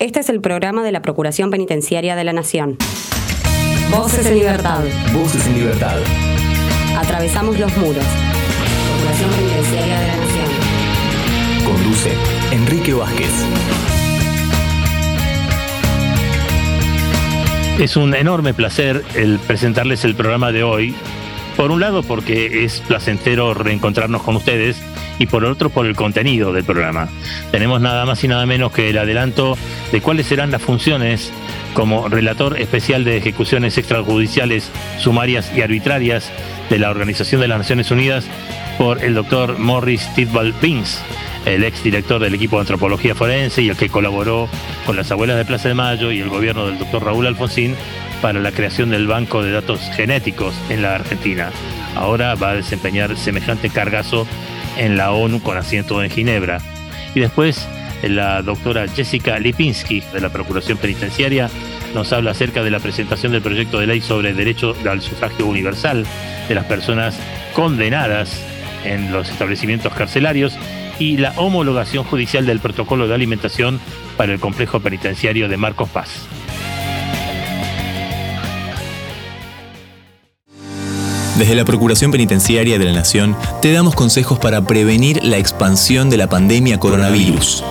Este es el programa de la Procuración Penitenciaria de la Nación. Voces en libertad. Voces en libertad. Atravesamos los muros. Procuración Penitenciaria de la Nación. Conduce Enrique Vázquez. Es un enorme placer el presentarles el programa de hoy. Por un lado porque es placentero reencontrarnos con ustedes y por otro por el contenido del programa. Tenemos nada más y nada menos que el adelanto de cuáles serán las funciones como relator especial de ejecuciones extrajudiciales, sumarias y arbitrarias de la Organización de las Naciones Unidas por el doctor Morris Tidball Binks, el ex director del equipo de antropología forense y el que colaboró con las abuelas de Plaza de Mayo y el gobierno del doctor Raúl Alfonsín para la creación del Banco de Datos Genéticos en la Argentina. Ahora va a desempeñar semejante cargazo en la ONU con asiento en Ginebra. Y después la doctora Jessica Lipinski de la Procuración Penitenciaria nos habla acerca de la presentación del proyecto de ley sobre el derecho al sufragio universal de las personas condenadas en los establecimientos carcelarios y la homologación judicial del protocolo de alimentación para el complejo penitenciario de Marcos Paz. Desde la Procuración Penitenciaria de la Nación te damos consejos para prevenir la expansión de la pandemia coronavirus.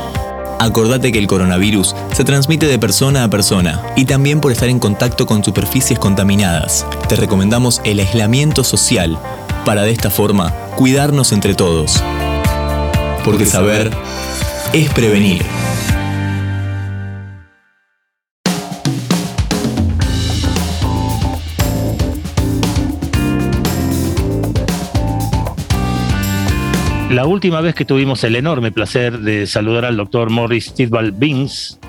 Acordate que el coronavirus se transmite de persona a persona y también por estar en contacto con superficies contaminadas. Te recomendamos el aislamiento social para de esta forma cuidarnos entre todos. Porque saber es prevenir. La última vez que tuvimos el enorme placer de saludar al doctor Morris Tidball Bings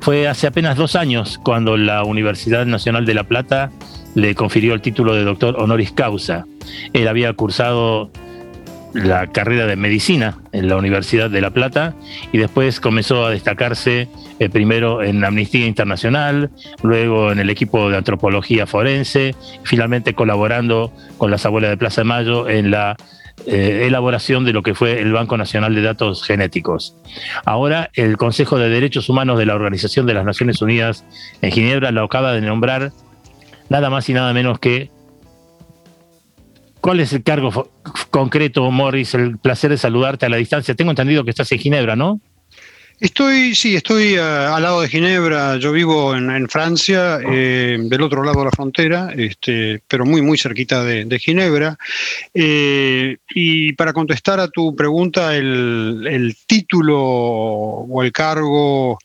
fue hace apenas dos años, cuando la Universidad Nacional de La Plata le confirió el título de doctor honoris causa. Él había cursado la carrera de medicina en la Universidad de La Plata y después comenzó a destacarse eh, primero en Amnistía Internacional, luego en el equipo de antropología forense, finalmente colaborando con las abuelas de Plaza de Mayo en la eh, elaboración de lo que fue el Banco Nacional de Datos Genéticos. Ahora el Consejo de Derechos Humanos de la Organización de las Naciones Unidas en Ginebra lo acaba de nombrar nada más y nada menos que... ¿Cuál es el cargo concreto, Morris? El placer de saludarte a la distancia. Tengo entendido que estás en Ginebra, ¿no? Estoy, sí, estoy eh, al lado de Ginebra. Yo vivo en, Francia, eh, del otro lado de la frontera, este, pero muy, muy cerquita de, Ginebra. Eh, y para contestar a tu pregunta, el, título o el cargo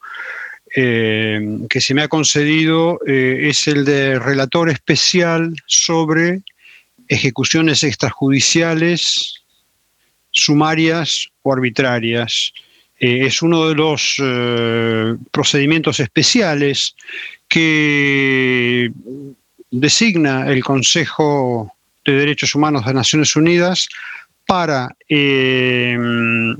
que se me ha concedido es el de relator especial sobre ejecuciones extrajudiciales, sumarias o arbitrarias. Eh, es uno de los eh, procedimientos especiales que designa el Consejo de Derechos Humanos de Naciones Unidas para eh,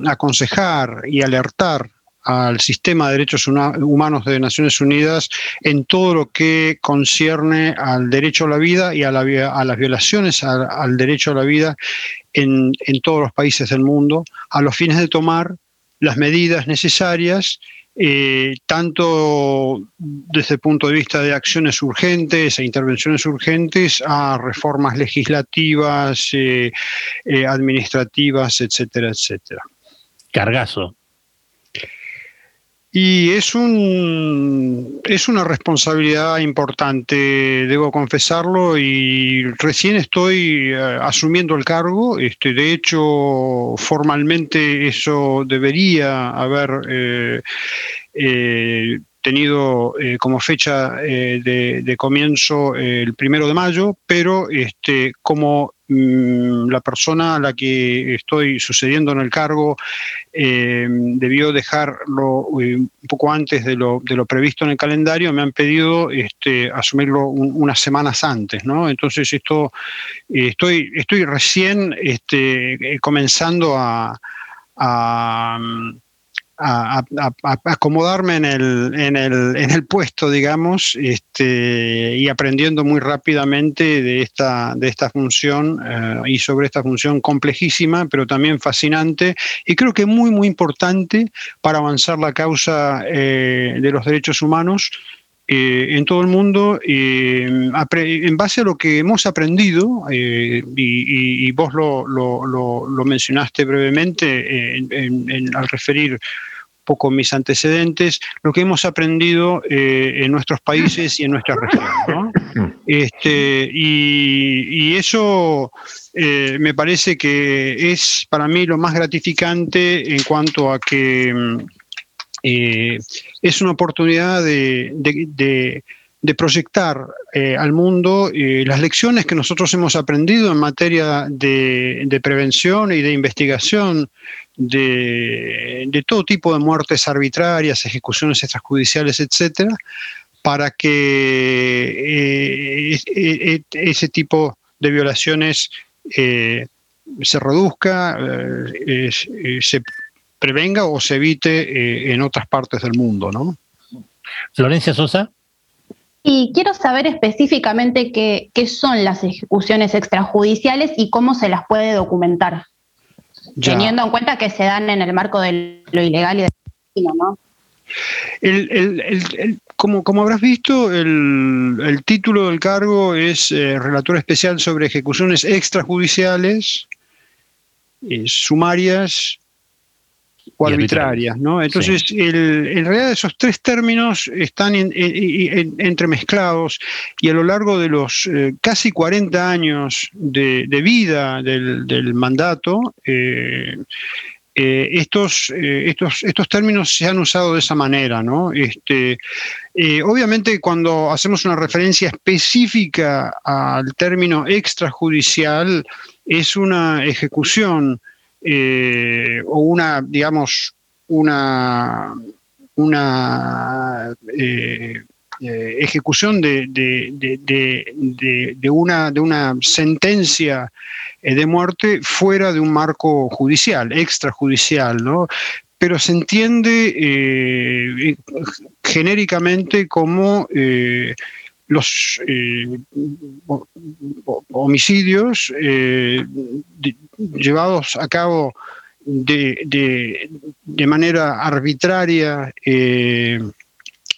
aconsejar y alertar al sistema de derechos humanos de Naciones Unidas en todo lo que concierne al derecho a la vida y a, las violaciones al, derecho a la vida en, todos los países del mundo, a los fines de tomar las medidas necesarias, eh, tanto desde el punto de vista de acciones urgentes e intervenciones urgentes a reformas legislativas, eh, eh, administrativas, etcétera, etcétera. Cargazo. Y es, un, es una responsabilidad importante, debo confesarlo, y recién estoy eh, asumiendo el cargo. Este, de hecho, formalmente eso debería haber eh, eh, tenido como fecha de, comienzo el primero de mayo, pero este, como Mm, la persona a la que estoy sucediendo en el cargo eh, debió dejarlo eh, un poco antes de lo, previsto en el calendario, me han pedido este, asumirlo unas semanas antes, ¿no? Entonces esto eh, estoy, estoy recién este, comenzando a, acomodarme en el, en, el, en el, puesto, digamos, este, y aprendiendo muy rápidamente de esta, de esta función eh, y sobre esta función complejísima, pero también fascinante y creo que muy, muy importante para avanzar la causa eh, de los derechos humanos. Eh, en todo el mundo, en base a lo que hemos aprendido, y, vos lo, lo, lo, mencionaste brevemente al referir poco mis antecedentes, lo que hemos aprendido eh, en nuestros países y en nuestra región. Este, y, eso eh, me parece que es para mí lo más gratificante en cuanto a que mm, eh, es una oportunidad de, de, proyectar al mundo las lecciones que nosotros hemos aprendido en materia de, prevención y de investigación de, todo tipo de muertes arbitrarias, ejecuciones extrajudiciales, etcétera, para que eh, e, e, ese tipo de violaciones eh, se reduzca, eh, se prevenga o se evite en otras partes del mundo, ¿no? Florencia Sosa. Y quiero saber específicamente qué, qué son las ejecuciones extrajudiciales y cómo se las puede documentar. Teniendo en cuenta que se dan en el marco de lo ilegal y de lo ¿no? como, como, habrás visto, el, título del cargo es eh, Relator Especial sobre Ejecuciones Extrajudiciales, eh, Sumarias o arbitrarias, ¿no? Entonces, en realidad esos tres términos están entremezclados y a lo largo de los eh, casi 40 años de, vida del, mandato, eh, eh, estos, estos, estos términos se han usado de esa manera, ¿no? Este, obviamente, cuando hacemos una referencia específica al término extrajudicial, es una ejecución eh, o una, digamos, una, una eh, eh, ejecución de, de, una, de una sentencia de muerte fuera de un marco judicial, extrajudicial, ¿no? pero se entiende genéricamente como los homicidios llevados a cabo de, manera arbitraria, eh,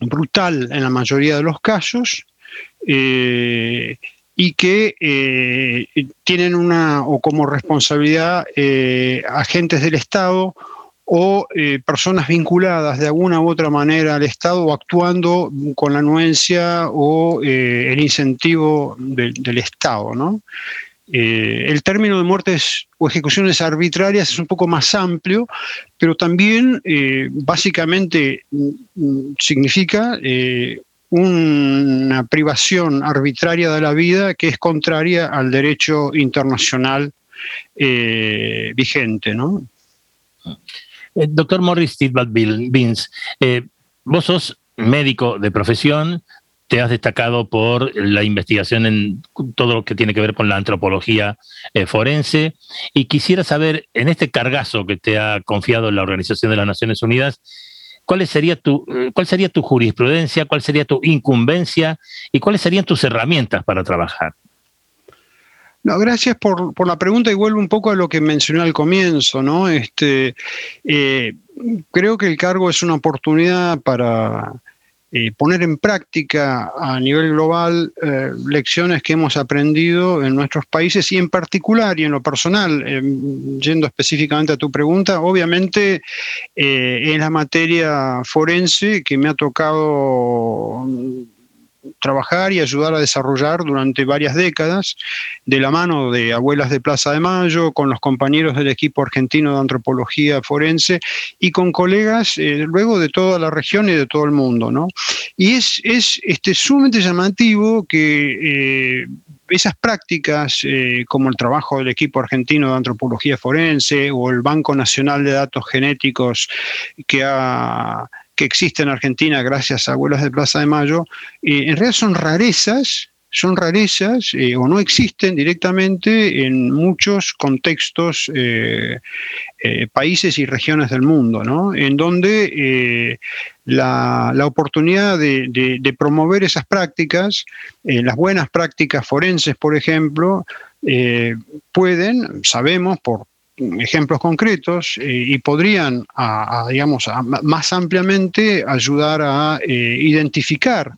brutal en la mayoría de los casos, eh, y que eh, tienen una o como responsabilidad agentes del Estado o personas vinculadas de alguna u otra manera al Estado actuando con la anuencia o el incentivo del Estado. ¿no? Eh, el término de muertes o ejecuciones arbitrarias es un poco más amplio, pero también eh, básicamente mm, significa eh, una privación arbitraria de la vida que es contraria al derecho internacional vigente. ¿no? Doctor Morris Tidball Beans, vos sos médico de profesión, te has destacado por la investigación en todo lo que tiene que ver con la antropología eh, forense y quisiera saber, en este cargazo que te ha confiado la Organización de las Naciones Unidas, ¿cuál sería tu, eh, cuál sería tu jurisprudencia, cuál sería tu incumbencia y cuáles serían tus herramientas para trabajar? No, gracias por, la pregunta y vuelvo un poco a lo que mencioné al comienzo, ¿no? Este, eh, creo que el cargo es una oportunidad para eh, poner en práctica a nivel global eh, lecciones que hemos aprendido en nuestros países y en particular y en lo personal, yendo específicamente a tu pregunta, obviamente en la materia forense que me ha tocado trabajar y ayudar a desarrollar durante varias décadas, de la mano de Abuelas de Plaza de Mayo, con los compañeros del equipo argentino de antropología forense y con colegas eh, luego de toda la región y de todo el mundo. ¿no? Y es, es este, sumamente llamativo que eh, esas prácticas, eh, como el trabajo del equipo argentino de antropología forense o el Banco Nacional de Datos Genéticos que ha que existe en Argentina gracias a Abuelas de Plaza de Mayo, eh, en realidad son rarezas son rarezas eh, o no existen directamente en muchos contextos, eh, países y regiones del mundo, ¿no? en donde la, oportunidad de, promover esas prácticas, las buenas prácticas forenses, por ejemplo, pueden, sabemos por ejemplos concretos y podrían, digamos, más ampliamente ayudar a identificar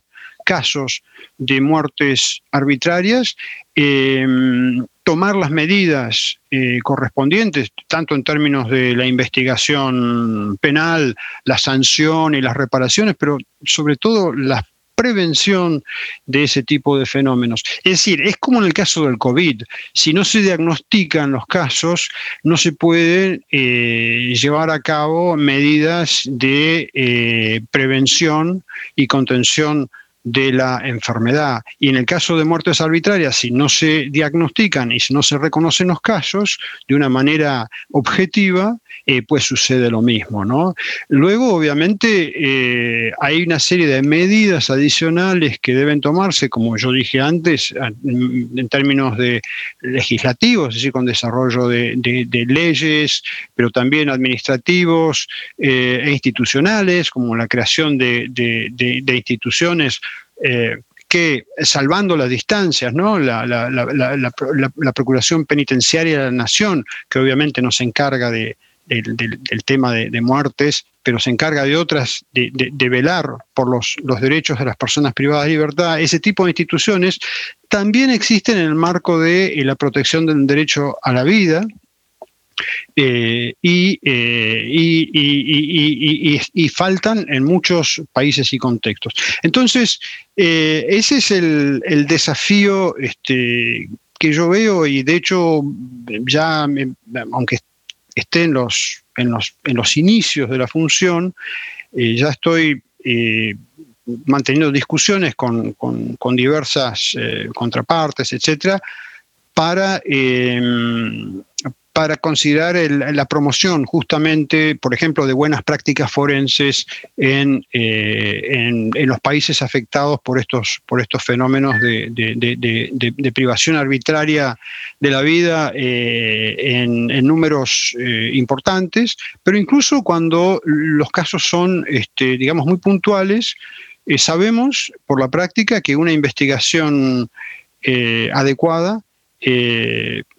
casos de muertes arbitrarias, em, tomar las medidas eh, correspondientes, tanto en términos de la investigación penal, la sanción y las reparaciones, pero sobre todo la prevención de ese tipo de fenómenos. Es decir, es como en el caso del COVID. Si no se diagnostican los casos, no se pueden eh, llevar a cabo medidas de eh, prevención y contención de la enfermedad. Y en el caso de muertes arbitrarias, si no se diagnostican y si no se reconocen los casos de una manera objetiva, eh, pues sucede lo mismo. ¿no? Luego, obviamente, eh, hay una serie de medidas adicionales que deben tomarse, como yo dije antes, en términos de legislativos, es decir, con desarrollo de, leyes, pero también administrativos eh, e institucionales, como la creación de instituciones eh, que salvando las distancias, ¿no? La, Procuración Penitenciaria de la Nación, que obviamente no se encarga de, del, tema de, muertes, pero se encarga de otras, de, velar por los, los, derechos de las personas privadas de libertad, ese tipo de instituciones también existen en el marco de la protección del derecho a la vida, y, y, faltan en muchos países y contextos. Entonces, eh, ese es el, desafío este, que yo veo y de hecho ya, aunque esté en los, en los, en los inicios de la función, eh, ya estoy... Eh, manteniendo discusiones con, con diversas contrapartes, etcétera, para, para considerar la promoción justamente, por ejemplo, de buenas prácticas forenses en, eh, los países afectados por estos, por estos fenómenos de, privación arbitraria de la vida eh, en, números eh, importantes, pero incluso cuando los casos son, este, digamos, muy puntuales, sabemos por la práctica que una investigación adecuada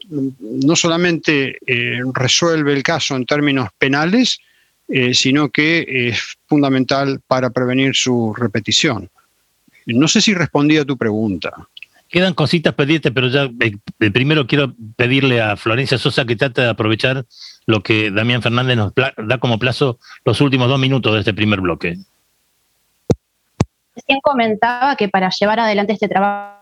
no solamente eh, resuelve el caso en términos penales, eh, sino que es fundamental para prevenir su repetición. No sé si respondí a tu pregunta. Quedan cositas pendientes, pero ya eh, primero quiero pedirle a Florencia Sosa que trate de aprovechar lo que Damián Fernández nos da como plazo los últimos dos minutos de este primer bloque. Recién comentaba que para llevar adelante este trabajo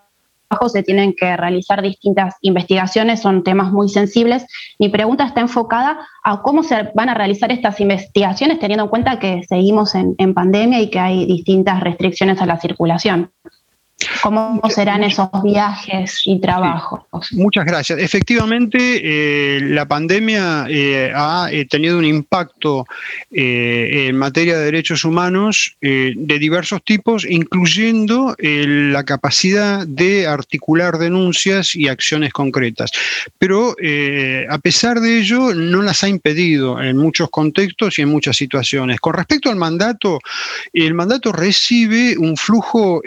se tienen que realizar distintas investigaciones, son temas muy sensibles. Mi pregunta está enfocada a cómo se van a realizar estas investigaciones teniendo en cuenta que seguimos en, pandemia y que hay distintas restricciones a la circulación. ¿Cómo serán esos viajes y trabajos? muchas gracias. Efectivamente, eh, la pandemia eh, ha eh, tenido un impacto en materia de derechos humanos de diversos tipos, incluyendo la capacidad de articular denuncias y acciones concretas. Pero a pesar de ello, no las ha impedido en muchos contextos y en muchas situaciones. Con respecto al mandato, el mandato recibe un flujo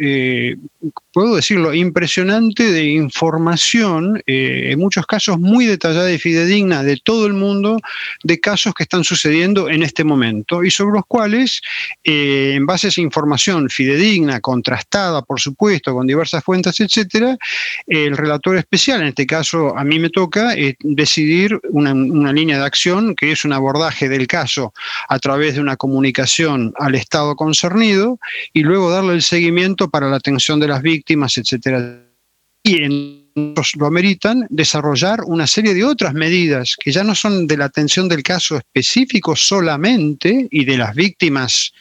puedo decirlo, impresionante de información, eh, en muchos casos muy detallada y fidedigna de todo el mundo, de casos que están sucediendo en este momento y sobre los cuales, eh, en base a esa información fidedigna, contrastada, por supuesto, con diversas fuentes, etcétera, el relator especial, en este caso a mí me toca, eh, decidir una, una línea de acción que es un abordaje del caso a través de una comunicación al Estado concernido y luego darle el seguimiento para la atención de las víctimas, etcétera. Y en lo ameritan, desarrollar una serie de otras medidas que ya no son de la atención del caso específico solamente y de las víctimas,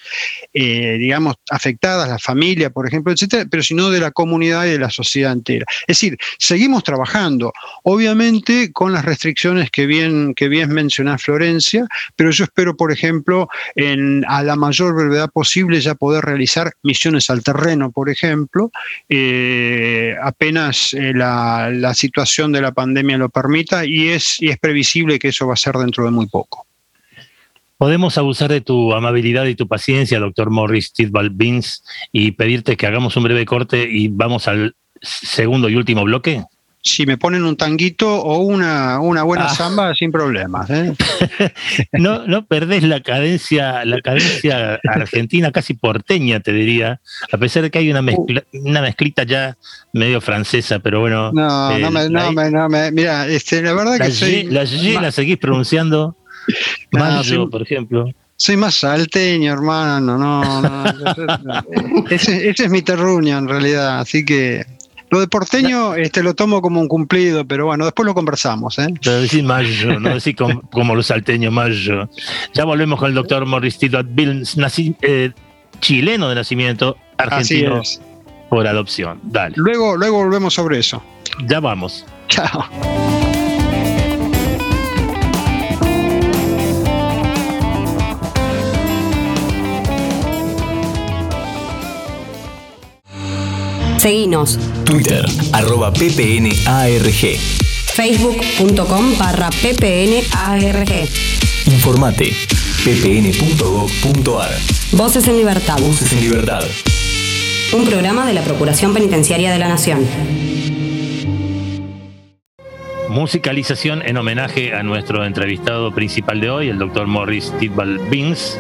eh, digamos, afectadas, la familia, por ejemplo, etcétera, pero sino de la comunidad y de la sociedad entera. Es decir, seguimos trabajando, obviamente con las restricciones que bien, que bien menciona Florencia, pero yo espero, por ejemplo, en, a la mayor brevedad posible ya poder realizar misiones al terreno, por ejemplo, eh, apenas eh, la, la, situación de la pandemia lo permita y es, y es previsible que eso va a ser dentro de muy poco. Podemos abusar de tu amabilidad y tu paciencia, doctor Morris Tidball Beans, y pedirte que hagamos un breve corte y vamos al segundo y último bloque si me ponen un tanguito o una, una buena ah. samba, sin problemas. ¿eh? no, no perdés la cadencia, la cadencia argentina, casi porteña, te diría, a pesar de que hay una, mezcla, una mezclita ya medio francesa, pero bueno. No, no, me, no, me, no me, mira, este, la verdad que soy. La G la seguís pronunciando. Mayo, por ejemplo. Soy más salteño, hermano, no, no. ese, ese es mi terruño en realidad, así que lo de porteño este, lo tomo como un cumplido, pero bueno, después lo conversamos. ¿eh? Pero decir mayo, no decir como, los salteños mayo. Ya volvemos con el doctor Morris Tito eh, chileno de nacimiento, argentino por adopción. Dale. Luego, luego volvemos sobre eso. Ya vamos. Chao. Seguinos. Twitter, arroba ppnarg. Facebook.com barra ppnarg. Informate, ppn.gov.ar. Voces en Libertad. Voces en Libertad. Un programa de la Procuración Penitenciaria de la Nación. Musicalización en homenaje a nuestro entrevistado principal de hoy, el doctor Morris Tidball Bings.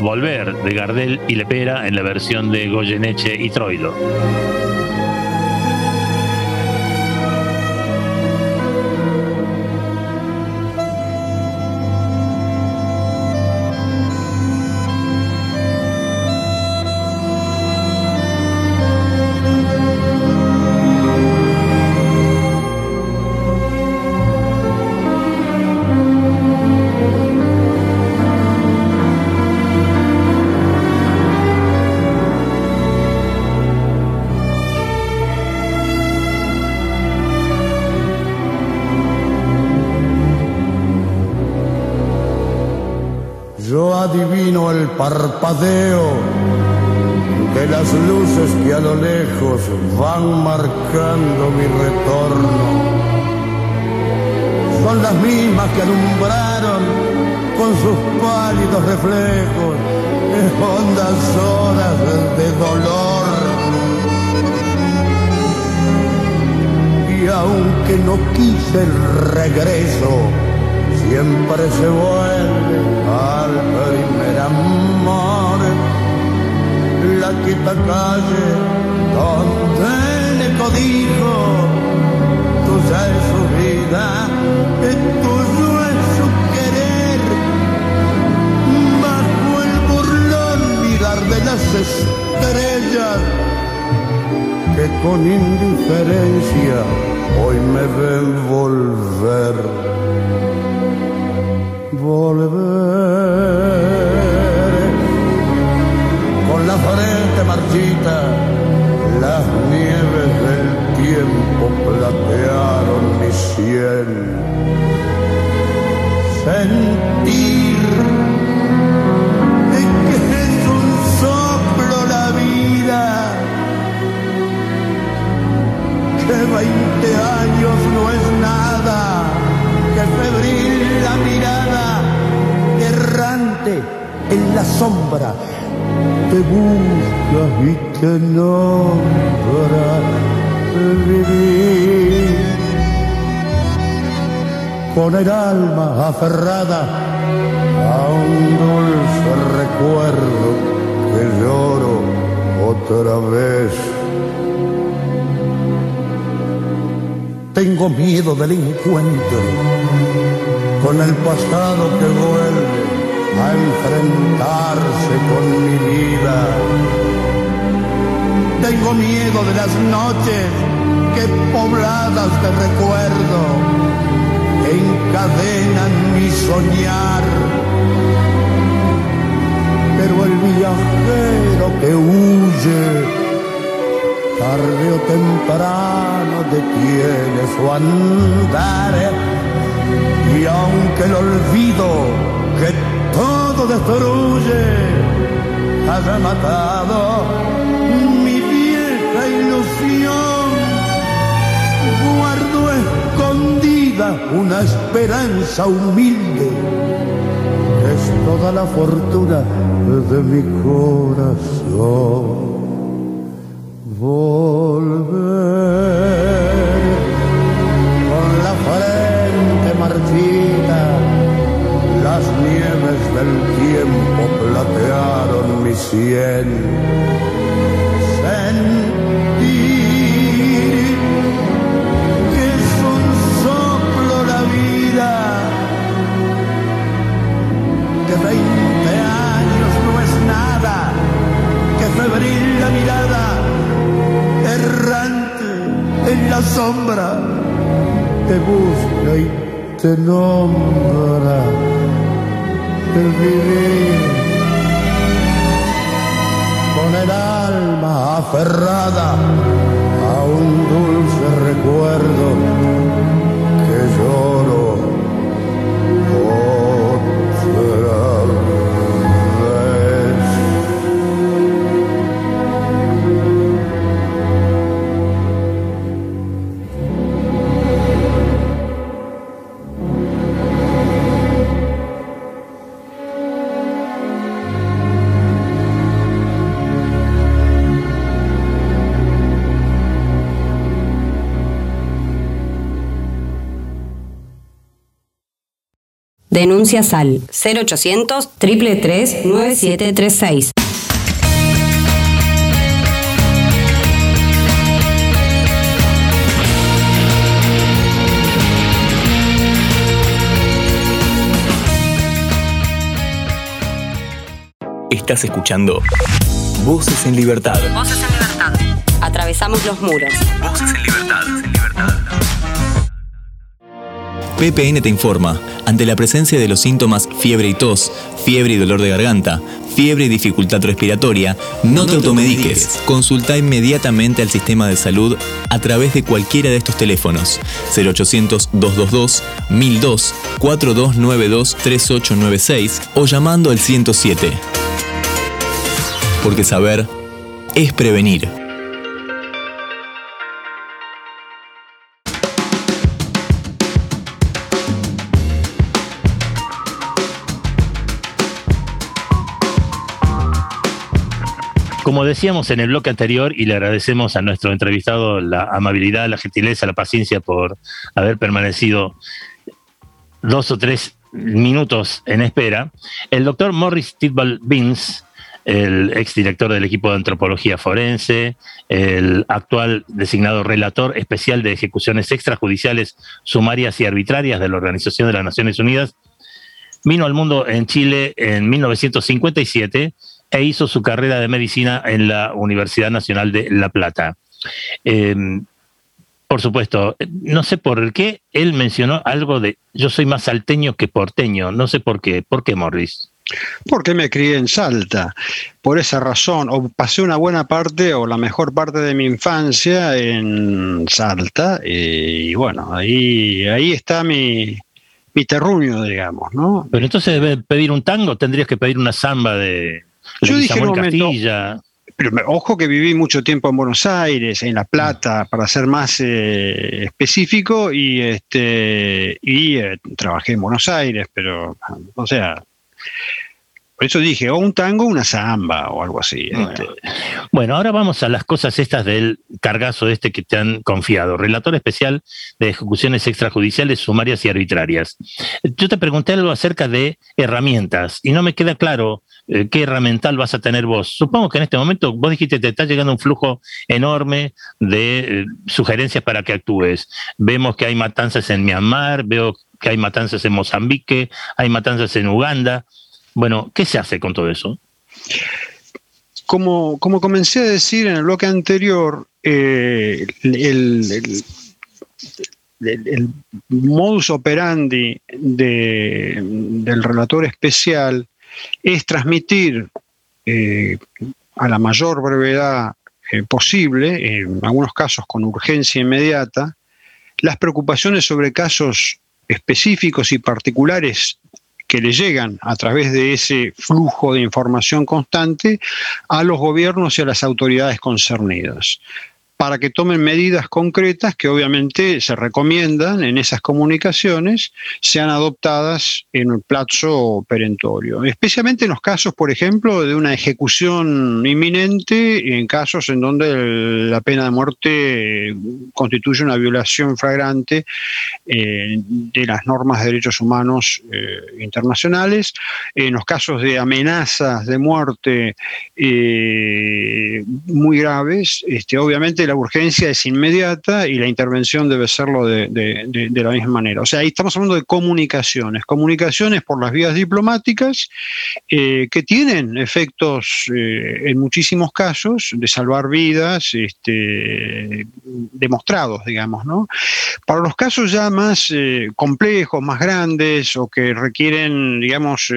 Volver de Gardel y Lepera en la versión de Goyeneche y Troilo. Parpadeo de las luces que a lo lejos van marcando mi retorno. Son las mismas que alumbraron con sus pálidos reflejos en hondas horas de dolor. Y aunque no quise el regreso, siempre se vuelve al primer amor. La quita calle donde le codijo, tuya es su vida, tuyo es su querer. Bajo el burlón mirar de las estrellas que con indiferencia hoy me ven volver volver. Con la frente marchita, las nieves del tiempo platearon mi sien. Sentir que es un soplo la vida, que veinte años no es nada, que febril la mirada en la sombra. Te busca y te nombra vivir. Con el alma aferrada a un dulce recuerdo que lloro otra vez. Tengo miedo del encuentro con el pasado que vuelve a enfrentarse con mi vida. Tengo miedo de las noches que pobladas de recuerdo encadenan mi soñar. Pero el viajero que huye, tarde o temprano detiene su andar. Y aunque el olvido todo destruye haya matado mi vieja ilusión, guardo escondida una esperanza humilde, es toda la fortuna de mi corazón. Volver sien sentir que es un soplo la vida, que veinte años no es nada, que febril la mirada, errante en la sombra, te busca y te nombra el vivir aferrada a un dulce recuerdo Denuncias al 0800 333 9736. Estás escuchando Voces en Libertad. Voces en libertad. Atravesamos los muros. Voces en Libertad. PPN te informa, ante la presencia de los síntomas fiebre y tos, fiebre y dolor de garganta, fiebre y dificultad respiratoria, no, te automediques. Consulta inmediatamente al sistema de salud a través de cualquiera de estos teléfonos 0800-222, 1002, 4292-3896 o llamando al 107. Porque saber es prevenir. Decíamos en el bloque anterior, y le agradecemos a nuestro entrevistado la amabilidad, la gentileza, la paciencia por haber permanecido dos o tres minutos en espera, el doctor Morris Tidball Beans, el exdirector del equipo de antropología forense, el actual designado relator especial de ejecuciones extrajudiciales sumarias y arbitrarias de la Organización de las Naciones Unidas, vino al mundo en Chile en 1957 e hizo su carrera de medicina en la Universidad Nacional de La Plata. Eh, por supuesto, no sé por qué él mencionó algo de yo soy más salteño que porteño, no sé por qué. ¿Por qué, Morris? Porque me crié en Salta. Por esa razón, o pasé una buena parte o la mejor parte de mi infancia en Salta. Y bueno, ahí, ahí está mi, mi terruño, digamos, ¿no? Pero entonces debe pedir un tango, tendrías que pedir una samba de Yo dije en un momento-. Pero me- ojo que viví mucho tiempo en Buenos Aires, en La Plata, para ser más eh, específico, y este y eh, trabajé en Buenos Aires, pero, o sea, por eso dije, o un tango o una samba o algo así. este. Bueno, ahora vamos a las cosas estas del cargazo este que te han confiado. Relator especial de ejecuciones extrajudiciales, sumarias y arbitrarias. Yo te pregunté algo acerca de herramientas y no me queda claro eh, qué herramental vas a tener vos. Supongo que en este momento vos dijiste te está llegando un flujo enorme de eh, sugerencias para que actúes. Vemos que hay matanzas en Myanmar, veo que hay matanzas en Mozambique, hay matanzas en Uganda. Bueno, ¿qué se hace con todo eso? como, como comencé a decir en el bloque anterior, eh, el, modus operandi del relator especial es transmitir eh, a la mayor brevedad eh, posible, en algunos casos con urgencia inmediata, las preocupaciones sobre casos específicos y particulares que le llegan a través de ese flujo de información constante a los gobiernos y a las autoridades concernidas para que tomen medidas concretas que obviamente se recomiendan en esas comunicaciones, sean adoptadas en el plazo perentorio. Especialmente en los casos, por ejemplo, de una ejecución inminente, en casos en donde la pena de muerte constituye una violación flagrante eh, de las normas de derechos humanos eh, internacionales, en los casos de amenazas de muerte eh, muy graves, este, obviamente la urgencia es inmediata y la intervención debe serlo de, la misma manera. O sea, ahí estamos hablando de comunicaciones, comunicaciones por las vías diplomáticas eh, que tienen efectos eh, en muchísimos casos de salvar vidas este, demostrados, digamos, ¿no? Para los casos ya más eh, complejos, más grandes o que requieren, digamos,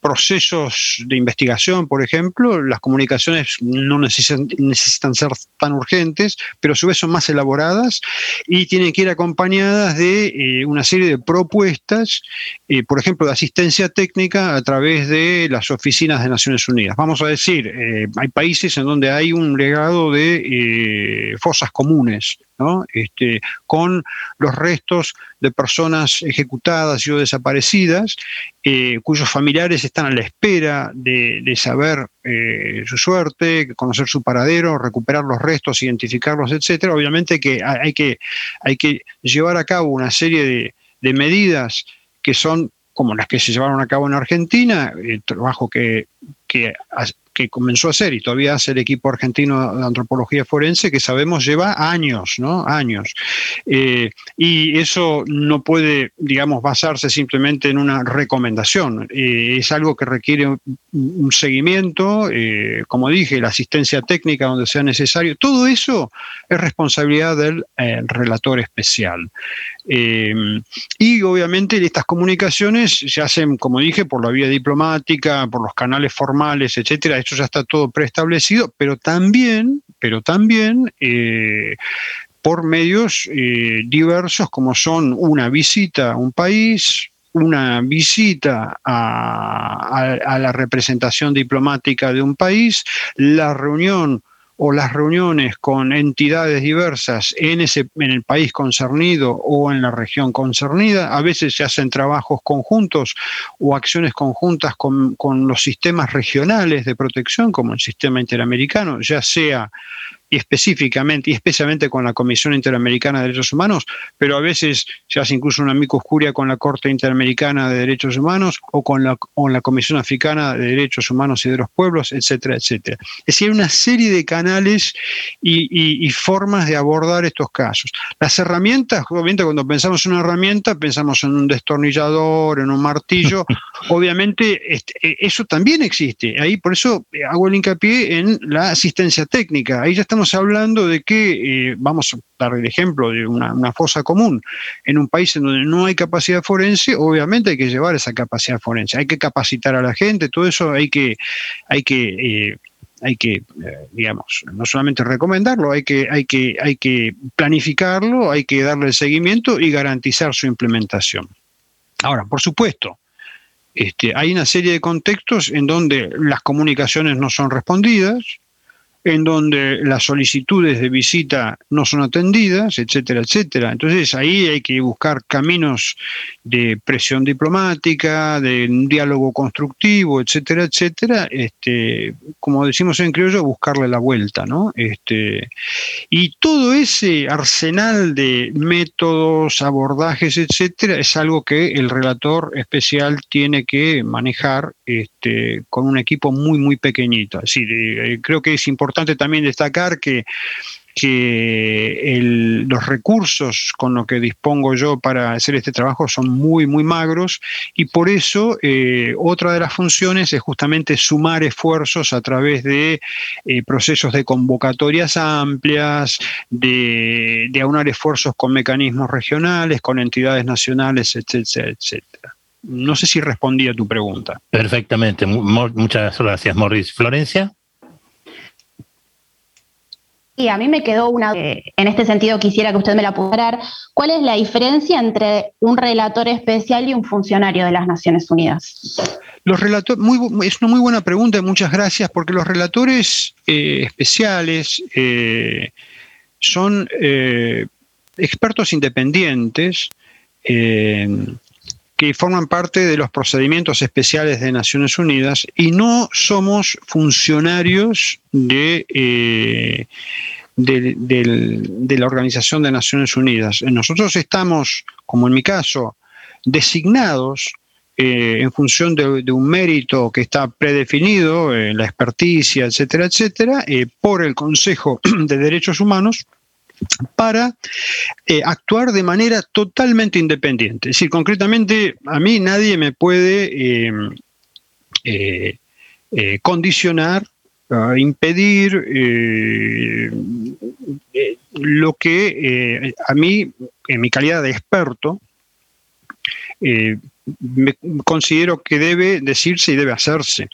procesos de investigación, por ejemplo, las comunicaciones no necesitan, necesitan ser tan urgentes pero a su vez son más elaboradas y tienen que ir acompañadas de eh, una serie de propuestas, eh, por ejemplo, de asistencia técnica a través de las oficinas de Naciones Unidas. Vamos a decir, eh, hay países en donde hay un legado de fosas comunes, este, con los restos de personas ejecutadas y o desaparecidas, eh, cuyos familiares están a la espera de, saber eh, su suerte, conocer su paradero, recuperar los restos, identificarlos, etcétera. Obviamente que hay que, hay que llevar a cabo una serie de, de medidas que son como las que se llevaron a cabo en Argentina, el trabajo que, que que comenzó a hacer y todavía hace el equipo argentino de antropología forense, que sabemos lleva años, ¿no? Años. Eh, y eso no puede, digamos, basarse simplemente en una recomendación. Eh, es algo que requiere un, seguimiento, eh, como dije, la asistencia técnica donde sea necesario. Todo eso es responsabilidad del relator especial. y obviamente estas comunicaciones se hacen, como dije, por la vía diplomática, por los canales formales, etcétera esto ya está todo preestablecido, pero también, pero también eh, por medios eh, diversos como son una visita a un país, una visita a, la representación diplomática de un país, la reunión o las reuniones con entidades diversas en, ese, en el país concernido o en la región concernida. A veces se hacen trabajos conjuntos o acciones conjuntas con, con los sistemas regionales de protección, como el sistema interamericano, ya sea y específicamente y especialmente con la Comisión Interamericana de Derechos Humanos, pero a veces se hace incluso una micoscuria con la Corte Interamericana de Derechos Humanos o con la, con la Comisión Africana de Derechos Humanos y de los Pueblos, etcétera, etcétera. Es decir, hay una serie de canales y, formas de abordar estos casos. Las herramientas, obviamente cuando pensamos en una herramienta, pensamos en un destornillador, en un martillo, obviamente este, eso también existe. Ahí por eso hago el hincapié en la asistencia técnica. Ahí ya estamos hablando de que, eh, vamos a dar el ejemplo de una, fosa común, en un país en donde no hay capacidad forense, obviamente hay que llevar esa capacidad forense, hay que capacitar a la gente, todo eso hay que, hay que eh, hay que, eh, digamos, no solamente recomendarlo, hay que, hay, que, hay que planificarlo, hay que darle el seguimiento y garantizar su implementación. Ahora, por supuesto, este, hay una serie de contextos en donde las comunicaciones no son respondidas, en donde las solicitudes de visita no son atendidas, etcétera, etcétera. Entonces ahí hay que buscar caminos de presión diplomática, de un diálogo constructivo, etcétera, etcétera. Este, como decimos en criollo, buscarle la vuelta, ¿no? Este, y todo ese arsenal de métodos, abordajes, etcétera, es algo que el relator especial tiene que manejar este, con un equipo muy, muy pequeñito. Así, eh, creo que es importante también destacar que que los recursos con los que dispongo yo para hacer este trabajo son muy, muy magros y por eso eh, otra de las funciones es justamente sumar esfuerzos a través de eh, procesos de convocatorias amplias, de, de aunar esfuerzos con mecanismos regionales, con entidades nacionales, etcétera, etcétera. No sé si respondí a tu pregunta. Perfectamente. Muchas gracias, Morris. Florencia. Y a mí me quedó una, en este sentido quisiera que usted me la pudiera ¿cuál es la diferencia entre un relator especial y un funcionario de las Naciones Unidas? Los relatores, es una muy buena pregunta, muchas gracias, porque los relatores eh, especiales eh, son eh, expertos independientes que forman parte de los procedimientos especiales de Naciones Unidas y no somos funcionarios de, eh, de, la Organización de Naciones Unidas. Nosotros estamos, como en mi caso, designados eh, en función de, un mérito que está predefinido, eh, la experticia, etcétera, etcétera, por el Consejo de Derechos Humanos para eh, actuar de manera totalmente independiente. Es decir, concretamente, a mí nadie me puede em, eh, eh, condicionar, impedir lo que a mí, en mi calidad de experto, me considero que debe decirse y debe hacerse.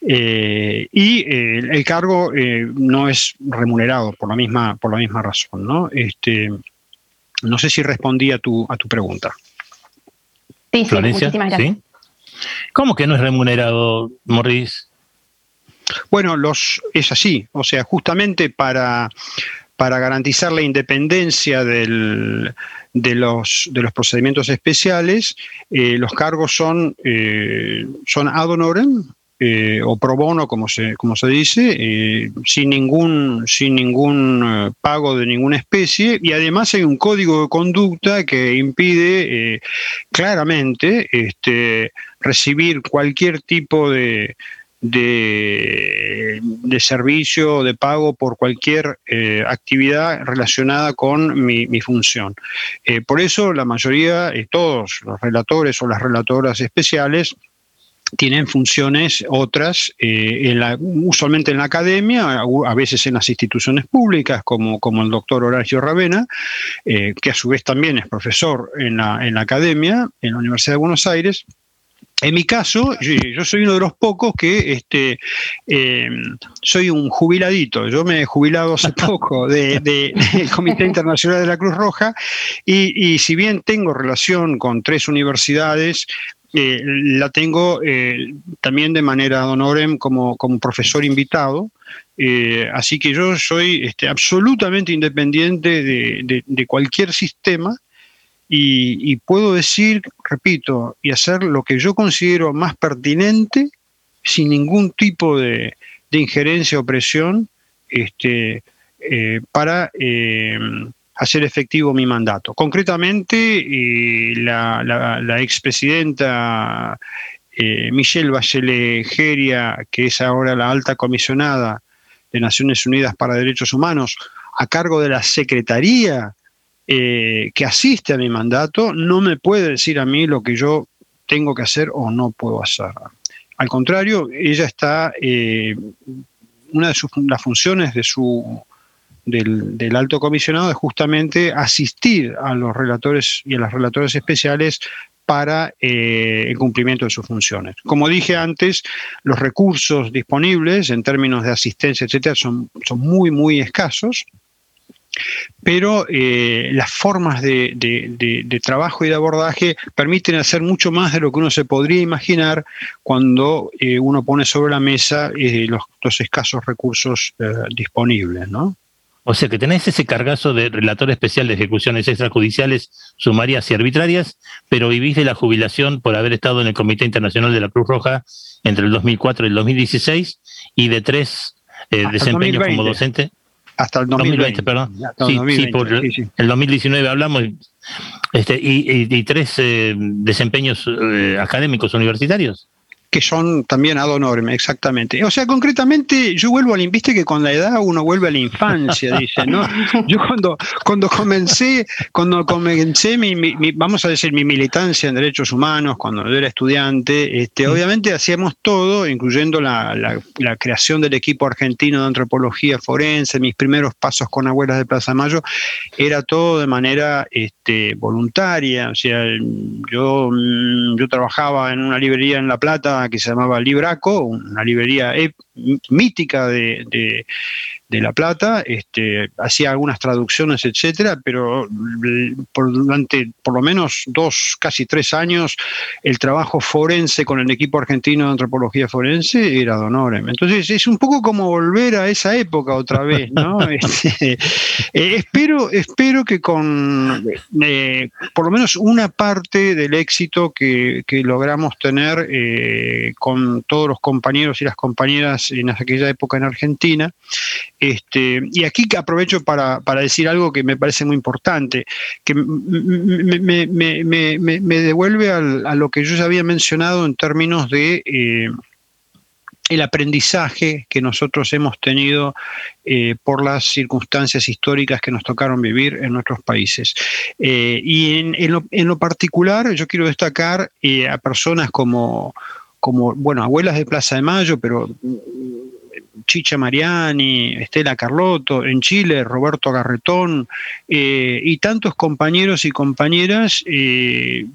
Eh, y eh, el cargo eh, no es remunerado por la misma, por la misma razón. ¿no? Este, no sé si respondí a tu, a tu pregunta. Sí, sí, muchísimas gracias. ¿Cómo que no es remunerado, Morris? Bueno, los, es así. O sea, justamente para, para garantizar la independencia del, de los, de los procedimientos especiales, eh, los cargos son, eh, son ad honorem, eh, o pro bono, como se, como se dice, sin ningún, sin ningún pago de ninguna especie, y además hay un código de conducta que impide claramente este, recibir cualquier tipo de, de, servicio o de pago por cualquier eh, actividad relacionada con mi, función. Eh, por eso la mayoría, y todos los relatores o las relatoras especiales, tienen funciones otras, eh, usualmente en la academia, a veces en las instituciones públicas, como, como el doctor Horacio Ravena, que a su vez también es profesor en la, en la academia, en la Universidad de Buenos Aires, en mi caso, yo, soy uno de los pocos que este, em, soy un jubiladito. Yo me he jubilado hace poco del Comité Internacional de la Cruz Roja y, si bien tengo relación con tres universidades, eh, la tengo eh, también de manera honorem como, como profesor invitado. Eh, así que yo soy este, absolutamente independiente de cualquier sistema y, puedo decir, repito, y hacer lo que yo considero más pertinente sin ningún tipo de, injerencia o presión este, eh, para eh, hacer efectivo mi mandato. Concretamente, eh, la, la, expresidenta Michelle Bachelet Geria, que es ahora la alta comisionada de Naciones Unidas para Derechos Humanos, a cargo de la Secretaría eh, que asiste a mi mandato no me puede decir a mí lo que yo tengo que hacer o no puedo hacer. Al contrario, ella está, eh, una de sus, las funciones de su, del, alto comisionado es justamente asistir a los relatores y a las relatoras especiales para eh, el cumplimiento de sus funciones. Como dije antes, los recursos disponibles en términos de asistencia, etcétera, son, son muy, muy escasos pero eh, las formas de, trabajo y de abordaje permiten hacer mucho más de lo que uno se podría imaginar cuando eh, uno pone sobre la mesa eh, los, escasos recursos disponibles, ¿no? O sea que tenés ese cargazo de relator especial de ejecuciones extrajudiciales, sumarias y arbitrarias, pero vivís de la jubilación por haber estado en el Comité Internacional de la Cruz Roja entre el 2004 y el 2016 y de tres desempeños como docente hasta el 2020. perdón. sí, por el 2019 hablamos, este, y, tres eh, desempeños eh, académicos universitarios. Que son también ad honorem, exactamente. O sea, concretamente, yo vuelvo al, viste que con la edad uno vuelve a la infancia, dice, ¿no? Yo cuando, cuando comencé, cuando comencé mi, vamos a decir, mi militancia en derechos humanos, cuando yo era estudiante, este, mm. obviamente hacíamos todo, incluyendo la, la, creación del equipo argentino de antropología forense, mis primeros pasos con abuelas de Plaza Mayo, era todo de manera este, voluntaria. O sea, yo, mm, yo trabajaba en una librería en La Plata que se llamaba Libraco, una librería mítica de, de La Plata, este, hacía algunas traducciones, etcétera, pero por, durante por lo menos dos, casi tres años, el trabajo forense con el equipo argentino de antropología forense era donorem. Entonces es un poco como volver a esa época otra vez, ¿no? Este, eh, espero, espero que con eh, por lo menos una parte del éxito que, logramos tener eh, con todos los compañeros y las compañeras en aquella época en Argentina, este, y aquí aprovecho para, decir algo que me parece muy importante, que me, devuelve a lo que yo ya había mencionado en términos de eh, el aprendizaje que nosotros hemos tenido eh, por las circunstancias históricas que nos tocaron vivir en nuestros países. Eh, y en, lo, en, lo, particular, yo quiero destacar a personas como, como, bueno, abuelas de Plaza de Mayo, pero Chicha Mariani, Estela Carlotto, en Chile Roberto Garretón eh, y tantos compañeros y compañeras eh,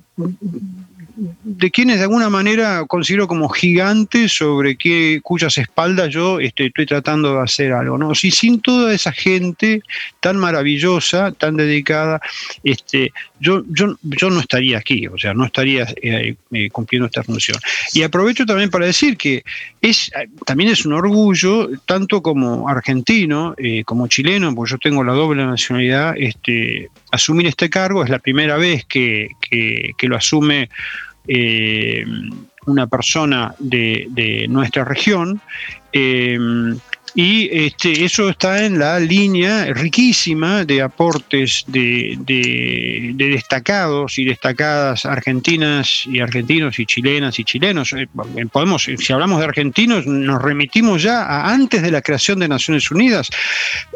de quienes de alguna manera considero como gigantes sobre qué, cuyas espaldas yo estoy, estoy, tratando de hacer algo. ¿no? Si sin toda esa gente tan maravillosa, tan dedicada, este, yo, yo, yo no estaría aquí, o sea, no estaría eh, eh, cumpliendo esta función. Y aprovecho también para decir que es, también es un orgullo, tanto como argentino, eh, como chileno, porque yo tengo la doble nacionalidad, este, asumir este cargo, es la primera vez que, que, lo asume una persona de, de nuestra región. Y este, eso está en la línea riquísima de aportes de, destacados y destacadas argentinas y argentinos y chilenas y chilenos. Eh, podemos, si hablamos de argentinos, nos remitimos ya a antes de la creación de Naciones Unidas.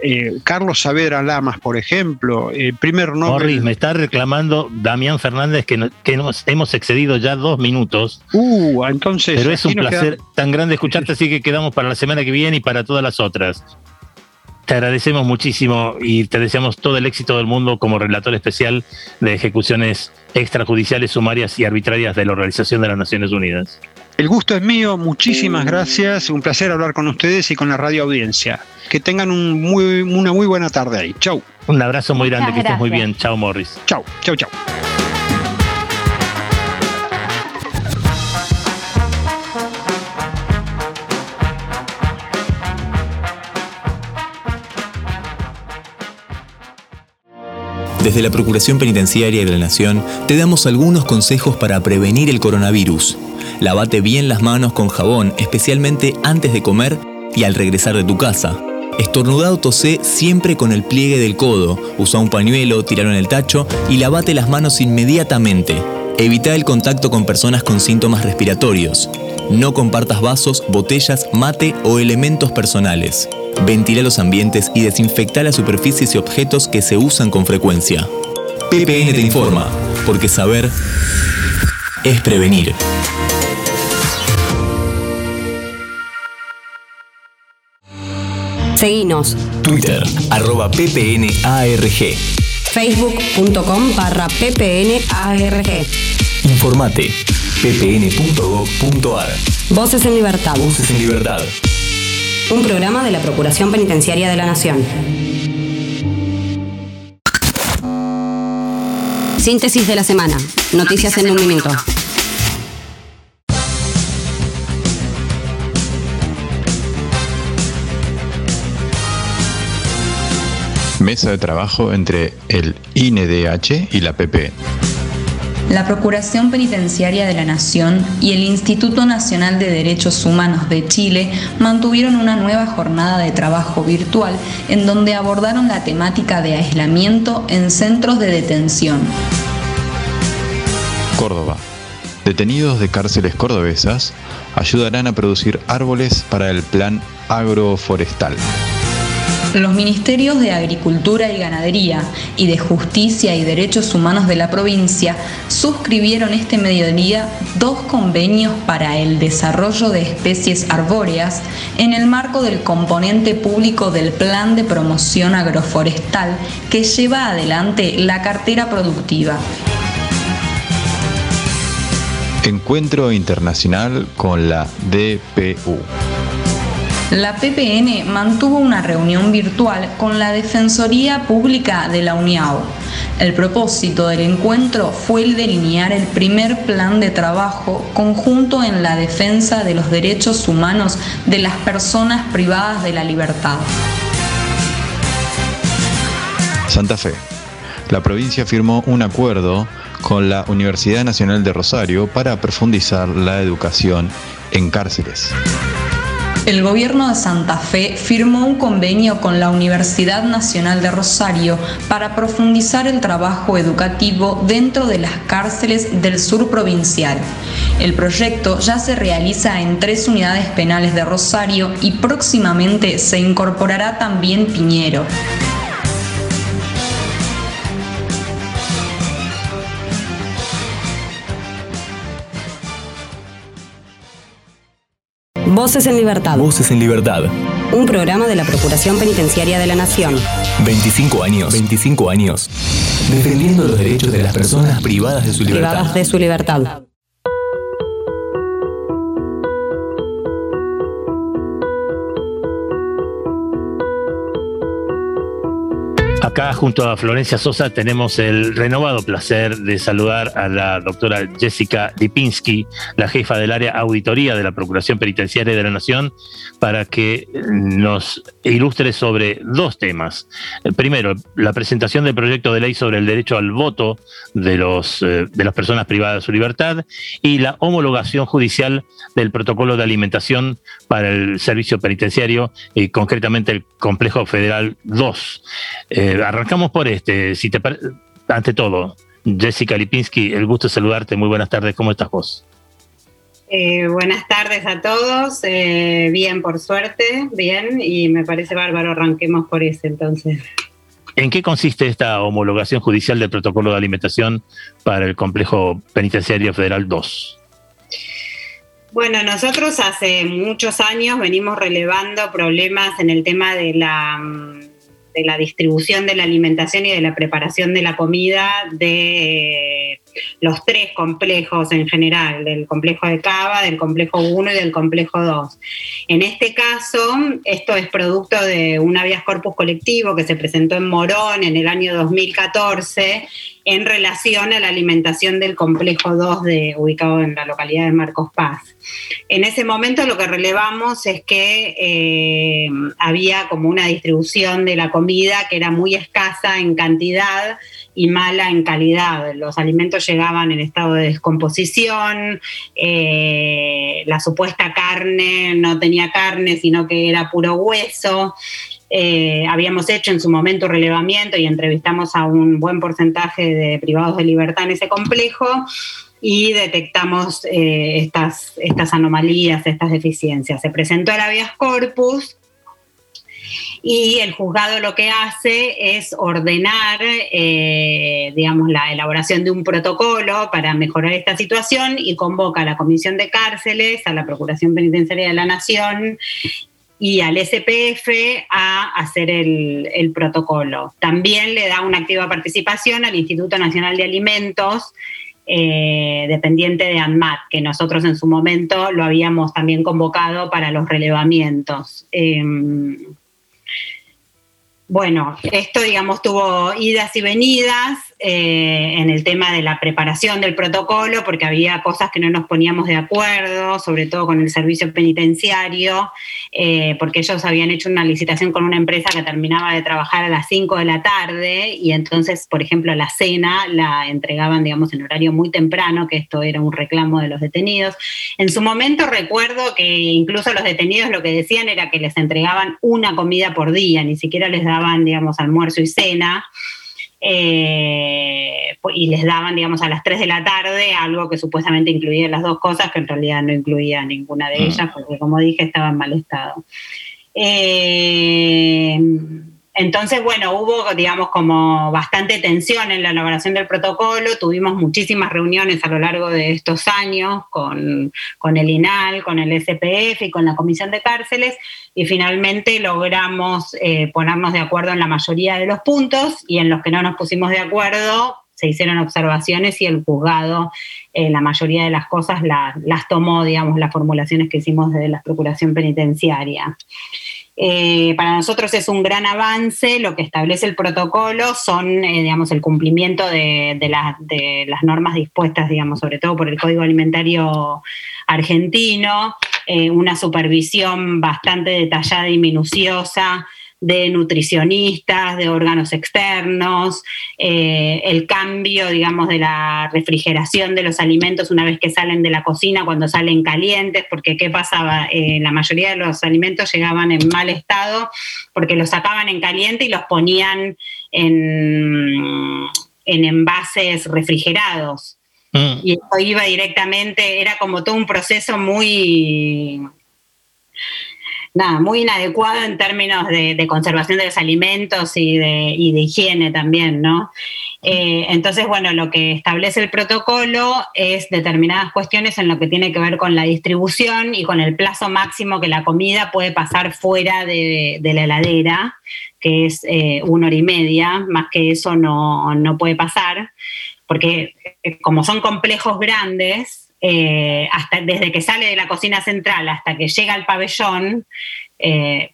Eh, Carlos Saavedra Lamas, por ejemplo, eh, primer nombre. Morris, me está reclamando Damián Fernández que, que nos hemos excedido ya dos minutos. Uh, entonces. Pero es un placer tan grande escucharte, así que quedamos para la semana que viene y para toda la otras. Te agradecemos muchísimo y te deseamos todo el éxito del mundo como relator especial de ejecuciones extrajudiciales, sumarias y arbitrarias de la Organización de las Naciones Unidas. El gusto es mío, muchísimas gracias, un placer hablar con ustedes y con la radio audiencia. Que tengan un muy, una muy buena tarde ahí. Chau. Un abrazo muy grande, que estés muy bien. Chau, Morris. Chau, chau, chau. Desde la Procuración Penitenciaria de la Nación te damos algunos consejos para prevenir el coronavirus. Lavate bien las manos con jabón, especialmente antes de comer y al regresar de tu casa. Estornudado tosé siempre con el pliegue del codo. Usa un pañuelo, tiralo en el tacho y lavate las manos inmediatamente. Evita el contacto con personas con síntomas respiratorios. No compartas vasos, botellas, mate o elementos personales. Ventila los ambientes y desinfecta las superficies y objetos que se usan con frecuencia. PPN te informa, porque saber es prevenir. Seguinos. Twitter, arroba ppnarg. Facebook.com barra ppnarg. Informate, ppn.gov.ar. Voces en libertad. Voces en libertad un programa de la Procuración Penitenciaria de la Nación. Síntesis de la semana. Noticias en un minuto. Mesa de trabajo entre el INDH y la PP la Procuración Penitenciaria de la Nación y el Instituto Nacional de Derechos Humanos de Chile mantuvieron una nueva jornada de trabajo virtual en donde abordaron la temática de aislamiento en centros de detención. Córdoba. Detenidos de cárceles cordobesas ayudarán a producir árboles para el plan agroforestal. Los ministerios de Agricultura y Ganadería y de Justicia y Derechos Humanos de la provincia suscribieron este mediodía dos convenios para el desarrollo de especies arbóreas en el marco del componente público del Plan de Promoción Agroforestal que lleva adelante la cartera productiva. Encuentro Internacional con la DPU. La PPN mantuvo una reunión virtual con la Defensoría Pública de la UNIAO. El propósito del encuentro fue el delinear el primer plan de trabajo conjunto en la defensa de los derechos humanos de las personas privadas de la libertad. Santa Fe. La provincia firmó un acuerdo con la Universidad Nacional de Rosario para profundizar la educación en cárceles el gobierno de Santa Fe firmó un convenio con la Universidad Nacional de Rosario para profundizar el trabajo educativo dentro de las cárceles del sur provincial. El proyecto ya se realiza en tres unidades penales de Rosario y próximamente se incorporará también Piñero. Voces en Libertad. Voces en Libertad. Un programa de la Procuración Penitenciaria de la Nación. 25 años. 25 años. Defendiendo los derechos de las personas privadas de su libertad. Privadas de su libertad. Acá junto a Florencia Sosa tenemos el renovado placer de saludar a la doctora Jessica Lipinski, la jefa del área auditoría de la Procuración Penitenciaria de la Nación, para que nos ilustre sobre dos temas. Primero, la presentación del proyecto de ley sobre el derecho al voto de, los, eh, de las personas privadas de su libertad y la homologación judicial del protocolo de alimentación para el servicio penitenciario y concretamente el Complejo Federal 2 arrancamos por este, si te ante todo, Jessica Lipinski, el gusto de saludarte, muy buenas tardes, ¿cómo estás vos? Eh, buenas tardes a todos, eh, bien por suerte, bien, y me parece bárbaro, arranquemos por ese entonces. ¿En qué consiste esta homologación judicial del protocolo de alimentación para el complejo penitenciario federal 2? Bueno, nosotros hace muchos años venimos relevando problemas en el tema de la mm, de la distribución de la alimentación y de la preparación de la comida de los tres complejos en general, del complejo de Cava, del complejo 1 y del complejo 2. En este caso, esto es producto de un habeas corpus colectivo que se presentó en Morón en el año 2014 en relación a la alimentación del complejo 2 de, ubicado en la localidad de Marcos Paz. En ese momento lo que relevamos es que eh, había como una distribución de la comida que era muy escasa en cantidad y mala en calidad. Los alimentos llegaban en estado de descomposición, eh, la supuesta carne no tenía carne, sino que era puro hueso. Eh, habíamos hecho en su momento relevamiento y entrevistamos a un buen porcentaje de privados de libertad en ese complejo y detectamos eh, estas, estas anomalías, estas deficiencias. Se presentó el habeas corpus y el juzgado lo que hace es ordenar, eh, digamos, la elaboración de un protocolo para mejorar esta situación y convoca a la Comisión de Cárceles, a la Procuración Penitenciaria de la Nación y al SPF a hacer el, protocolo. También le da una activa participación al Instituto Nacional de Alimentos, eh, dependiente de ANMAT, que nosotros en su momento lo habíamos también convocado para los relevamientos. Em, bueno, esto, digamos, tuvo idas y venidas. Eh, en el tema de la preparación del protocolo, porque había cosas que no nos poníamos de acuerdo, sobre todo con el servicio penitenciario, eh, porque ellos habían hecho una licitación con una empresa que terminaba de trabajar a las 5 de la tarde y entonces, por ejemplo, la cena la entregaban, digamos, en horario muy temprano, que esto era un reclamo de los detenidos. En su momento recuerdo que incluso los detenidos lo que decían era que les entregaban una comida por día, ni siquiera les daban, digamos, almuerzo y cena. Eh, y les daban, digamos, a las 3 de la tarde algo que supuestamente incluía las dos cosas, que en realidad no incluía ninguna de mm. ellas, porque como dije, estaba en mal estado. Eh, entonces, bueno, hubo, digamos, como bastante tensión en la elaboración del protocolo, tuvimos muchísimas reuniones a lo largo de estos años con, el INAL, con el SPF y con la Comisión de Cárceles, y finalmente logramos eh, ponernos de acuerdo en la mayoría de los puntos y en los que no nos pusimos de acuerdo se hicieron observaciones y el juzgado eh, la mayoría de las cosas las tomó, digamos, las formulaciones que hicimos de la Procuración Penitenciaria. Eh, para nosotros es un gran avance, lo que establece el protocolo son, eh, digamos, el cumplimiento de, las normas dispuestas, digamos, sobre todo por el Código Alimentario argentino, eh, una supervisión bastante detallada y minuciosa de nutricionistas, de órganos externos, eh, el cambio, digamos, de la refrigeración de los alimentos una vez que salen de la cocina, cuando salen calientes, porque ¿qué pasaba? Eh, la mayoría de los alimentos llegaban en mal estado porque los sacaban en caliente y los ponían en, en envases refrigerados. Mm. Y eso iba directamente, era como todo un proceso muy nada, muy inadecuado en términos de, conservación de los alimentos y de, higiene también, ¿no? Eh, entonces, bueno, lo que establece el protocolo es determinadas cuestiones en lo que tiene que ver con la distribución y con el plazo máximo que la comida puede pasar fuera de, la heladera, que es eh, una hora y media, más que eso no, no puede pasar, porque eh, como son complejos grandes, eh, hasta, desde que sale de la cocina central hasta que llega al pabellón, eh,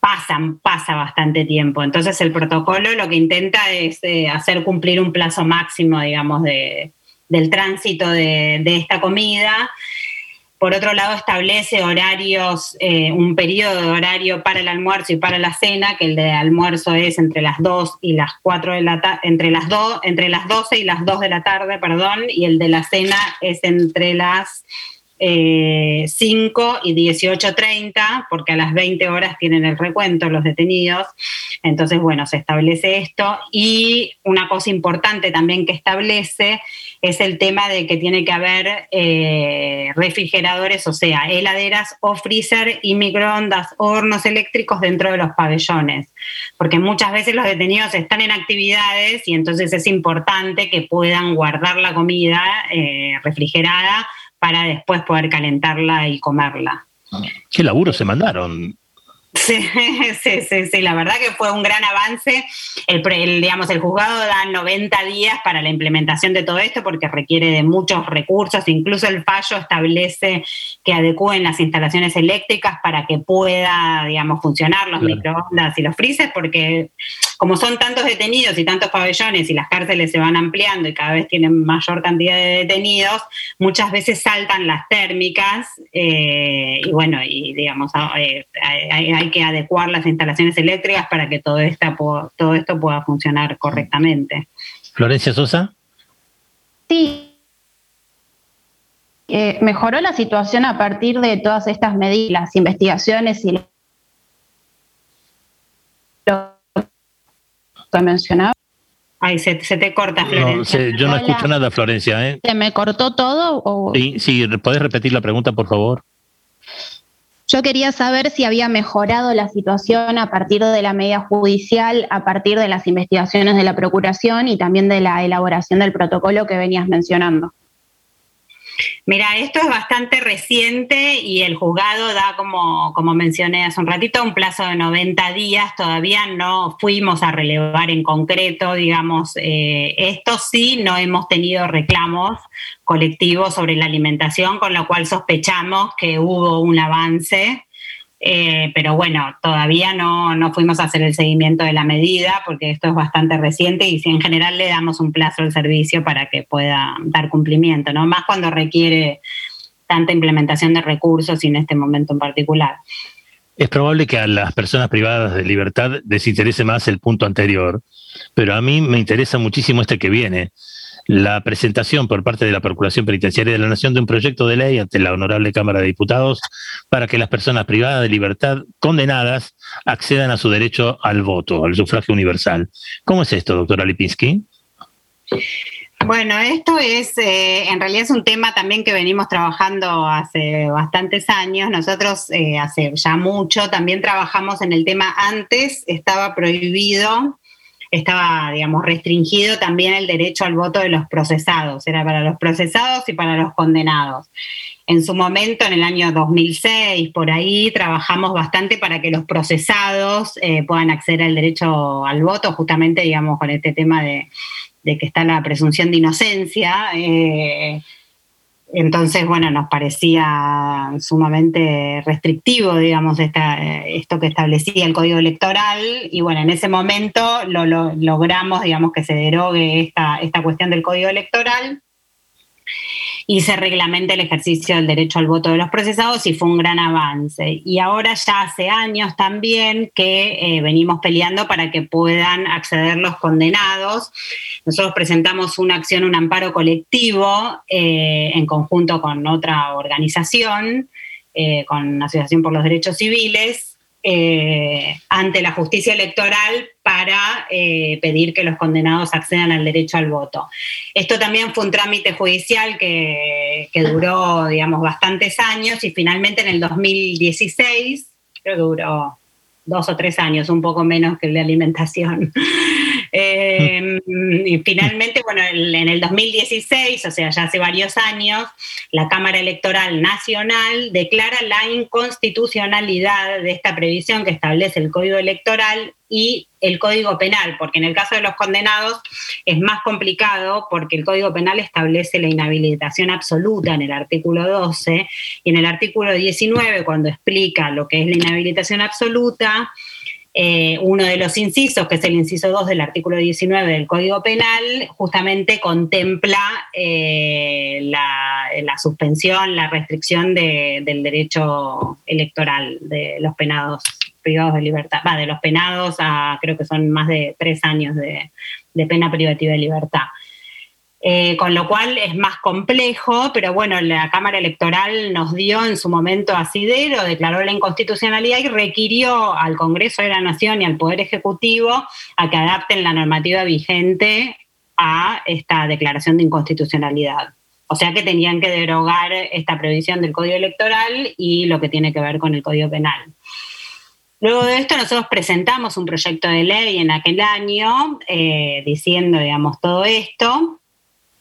pasan, pasa bastante tiempo. Entonces el protocolo lo que intenta es eh, hacer cumplir un plazo máximo, digamos, de, del tránsito de, de esta comida por otro lado, establece horarios, eh, un periodo de horario para el almuerzo y para la cena, que el de almuerzo es entre las 2 y las 4 de la tarde, entre las 2, entre las 12 y las 2 de la tarde, perdón, y el de la cena es entre las 5 eh, y 18.30, porque a las 20 horas tienen el recuento los detenidos. Entonces, bueno, se establece esto. Y una cosa importante también que establece es el tema de que tiene que haber eh, refrigeradores, o sea, heladeras o freezer y microondas hornos eléctricos dentro de los pabellones. Porque muchas veces los detenidos están en actividades y entonces es importante que puedan guardar la comida eh, refrigerada para después poder calentarla y comerla. ¿Qué laburo se mandaron? Sí, sí, sí, sí, la verdad que fue un gran avance. El, digamos, el juzgado da 90 días para la implementación de todo esto porque requiere de muchos recursos. Incluso el fallo establece que adecúen las instalaciones eléctricas para que pueda, digamos, funcionar los microondas y los freezers, porque como son tantos detenidos y tantos pabellones y las cárceles se van ampliando y cada vez tienen mayor cantidad de detenidos, muchas veces saltan las térmicas eh, y bueno, y digamos, ah, eh, hay hay que adecuar las instalaciones eléctricas para que todo, esta, todo esto pueda funcionar correctamente. Florencia Sosa. Sí. Eh, mejoró la situación a partir de todas estas medidas, las investigaciones y que mencionaba. Ay, se, te corta, Florencia. yo no escucho nada, Florencia. ¿eh? ¿Se me cortó todo? Sí, sí, ¿podés repetir la pregunta, por favor? Yo quería saber si había mejorado la situación a partir de la medida judicial, a partir de las investigaciones de la Procuración y también de la elaboración del protocolo que venías mencionando. Mira, esto es bastante reciente y el juzgado da, como, como mencioné hace un ratito, un plazo de 90 días. Todavía no fuimos a relevar en concreto, digamos, eh, esto sí, no hemos tenido reclamos colectivos sobre la alimentación, con lo cual sospechamos que hubo un avance eh, pero bueno, todavía no, no, fuimos a hacer el seguimiento de la medida porque esto es bastante reciente y si en general le damos un plazo al servicio para que pueda dar cumplimiento, ¿no? Más cuando requiere tanta implementación de recursos y en este momento en particular. Es probable que a las personas privadas de libertad les interese más el punto anterior, pero a mí me interesa muchísimo este que viene. La presentación por parte de la Procuración Penitenciaria de la Nación de un proyecto de ley ante la Honorable Cámara de Diputados para que las personas privadas de libertad condenadas accedan a su derecho al voto, al sufragio universal. ¿Cómo es esto, doctora Lipinski? Bueno, esto es, eh, en realidad es un tema también que venimos trabajando hace bastantes años. Nosotros eh, hace ya mucho también trabajamos en el tema antes, estaba prohibido, estaba, digamos, restringido también el derecho al voto de los procesados, era para los procesados y para los condenados. En su momento, en el año 2006, por ahí, trabajamos bastante para que los procesados eh, puedan acceder al derecho al voto, justamente, digamos, con este tema de de que está la presunción de inocencia. Eh, entonces, bueno, nos parecía sumamente restrictivo, digamos, esto que establecía el Código Electoral. Y bueno, en ese momento lo, logramos, digamos, que se derogue esta, esta cuestión del Código Electoral y se reglamenta el ejercicio del derecho al voto de los procesados y fue un gran avance. Y ahora ya hace años también que eh, venimos peleando para que puedan acceder los condenados. Nosotros presentamos una acción, un amparo colectivo eh, en conjunto con otra organización, eh, con Asociación por los Derechos Civiles, eh, ante la justicia electoral para eh, pedir que los condenados accedan al derecho al voto. Esto también fue un trámite judicial que, que duró, digamos, bastantes años y finalmente en el 2016, creo que duró dos o tres años, un poco menos que el de alimentación. Eh, y finalmente, bueno, en el 2016, o sea, ya hace varios años, la Cámara Electoral Nacional declara la inconstitucionalidad de esta previsión que establece el Código Electoral y el Código Penal, porque en el caso de los condenados es más complicado porque el Código Penal establece la inhabilitación absoluta en el artículo 12 y en el artículo 19, cuando explica lo que es la inhabilitación absoluta, eh, uno de los incisos, que es el inciso 2 del artículo 19 del Código Penal, justamente contempla eh, la, suspensión, la restricción del derecho electoral de los penados privados de libertad, va, de los penados a creo que son más de tres años de pena privativa de libertad. Eh, con lo cual es más complejo, pero bueno, la Cámara Electoral nos dio en su momento asidero, declaró la inconstitucionalidad y requirió al Congreso de la Nación y al Poder Ejecutivo a que adapten la normativa vigente a esta declaración de inconstitucionalidad. O sea que tenían que derogar esta previsión del Código Electoral y lo que tiene que ver con el Código Penal. Luego de esto nosotros presentamos un proyecto de ley en aquel año eh, diciendo, digamos, todo esto.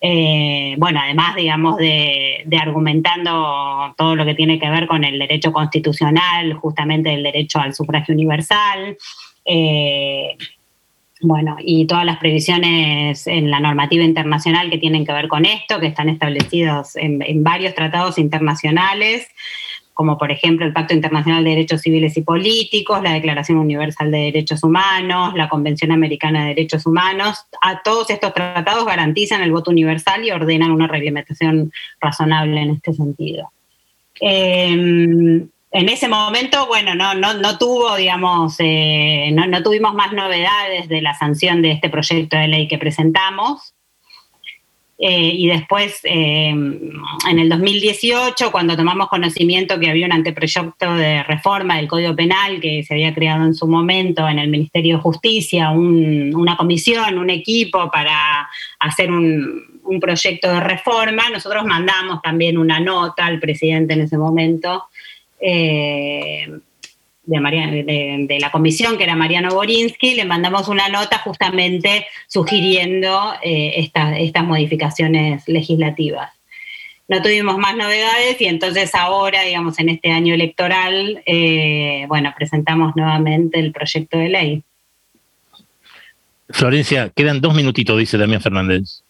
Eh, bueno, además, digamos, de, argumentando todo lo que tiene que ver con el derecho constitucional, justamente el derecho al sufragio universal, eh, bueno, y todas las previsiones en la normativa internacional que tienen que ver con esto, que están establecidos en varios tratados internacionales como por ejemplo el Pacto Internacional de Derechos Civiles y Políticos, la Declaración Universal de Derechos Humanos, la Convención Americana de Derechos Humanos. A todos estos tratados garantizan el voto universal y ordenan una reglamentación razonable en este sentido. Em, en ese momento, bueno, no, no, tuvo, digamos, eh, no, no tuvimos más novedades de la sanción de este proyecto de ley que presentamos. Eh, y después, eh, en el 2018, cuando tomamos conocimiento que había un anteproyecto de reforma del Código Penal que se había creado en su momento en el Ministerio de Justicia, una comisión, un equipo para hacer un, proyecto de reforma, nosotros mandamos también una nota al presidente en ese momento. Eh, de, de, la comisión, que era Mariano Borinsky, le mandamos una nota justamente sugiriendo eh, estas modificaciones legislativas. No tuvimos más novedades y entonces ahora, digamos, en este año electoral, eh, bueno, presentamos nuevamente el proyecto de ley. Florencia, quedan dos minutitos, dice Damián Fernández.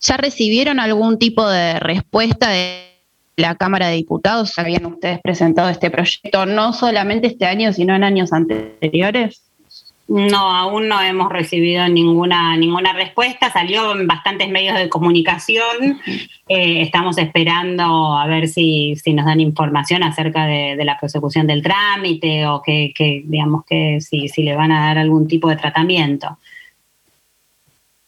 ¿Ya recibieron algún tipo de respuesta de la Cámara de Diputados habían ustedes presentado este proyecto, no solamente este año, sino en años anteriores? No, aún no hemos recibido ninguna, ninguna respuesta. Salió en bastantes medios de comunicación. Eh, estamos esperando a ver si, nos dan información acerca de, la prosecución del trámite o que, digamos que si, si le van a dar algún tipo de tratamiento.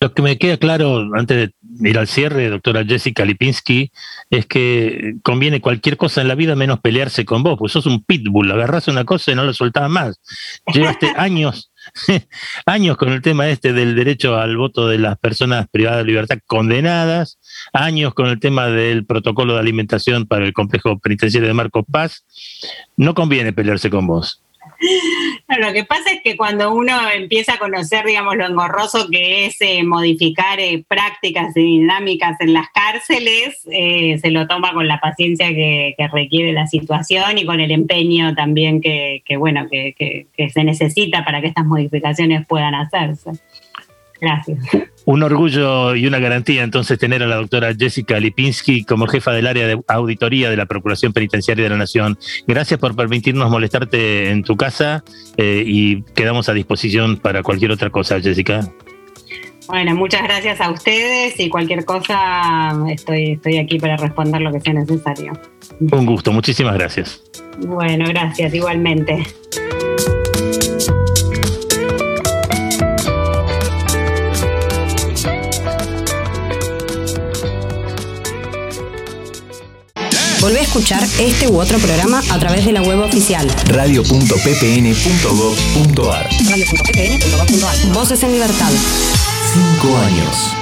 Lo que me queda claro antes de ir al cierre, doctora Jessica Lipinski, es que conviene cualquier cosa en la vida menos pelearse con vos, pues sos un pitbull, agarrás una cosa y no la soltás más. Llevaste años, años con el tema este del derecho al voto de las personas privadas de libertad condenadas, años con el tema del protocolo de alimentación para el complejo penitenciario de Marcos Paz. No conviene pelearse con vos. lo que pasa es que cuando uno empieza a conocer, digamos, lo engorroso que es eh, modificar eh, prácticas y dinámicas en las cárceles, eh, se lo toma con la paciencia que, requiere la situación y con el empeño también que, bueno, que se necesita para que estas modificaciones puedan hacerse. Gracias. Un orgullo y una garantía entonces tener a la doctora Jessica Lipinski como jefa del área de auditoría de la Procuración Penitenciaria de la Nación. Gracias por permitirnos molestarte en tu casa eh, y quedamos a disposición para cualquier otra cosa, Jessica. Bueno, muchas gracias a ustedes y cualquier cosa estoy, estoy aquí para responder lo que sea necesario. Un gusto, muchísimas gracias. Bueno, gracias, igualmente. Escuchar este u otro programa a través de la web oficial radio.ppn.gov.ar. Radio.ppn.gov.ar. Voces en libertad. Cinco años.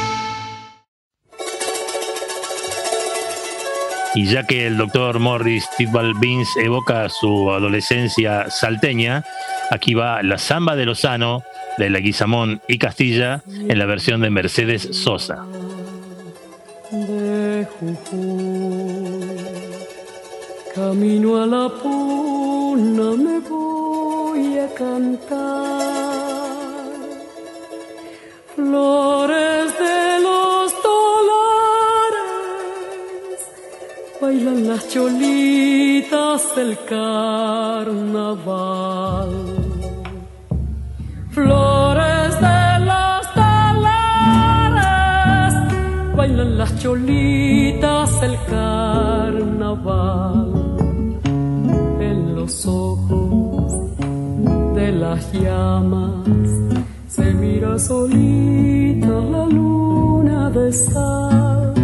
Y ya que el doctor Morris Tidball Beans evoca su adolescencia salteña, aquí va la samba de Lozano de la Guizamón y Castilla en la versión de Mercedes Sosa. De Jujuy, camino a la puna me voy a cantar flores de los dólares, bailan las cholitas del carnaval. Flores de bailan las cholitas del carnaval los ojos de las llamas. Se mira solita la luna de sal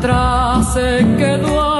Atrás se quedó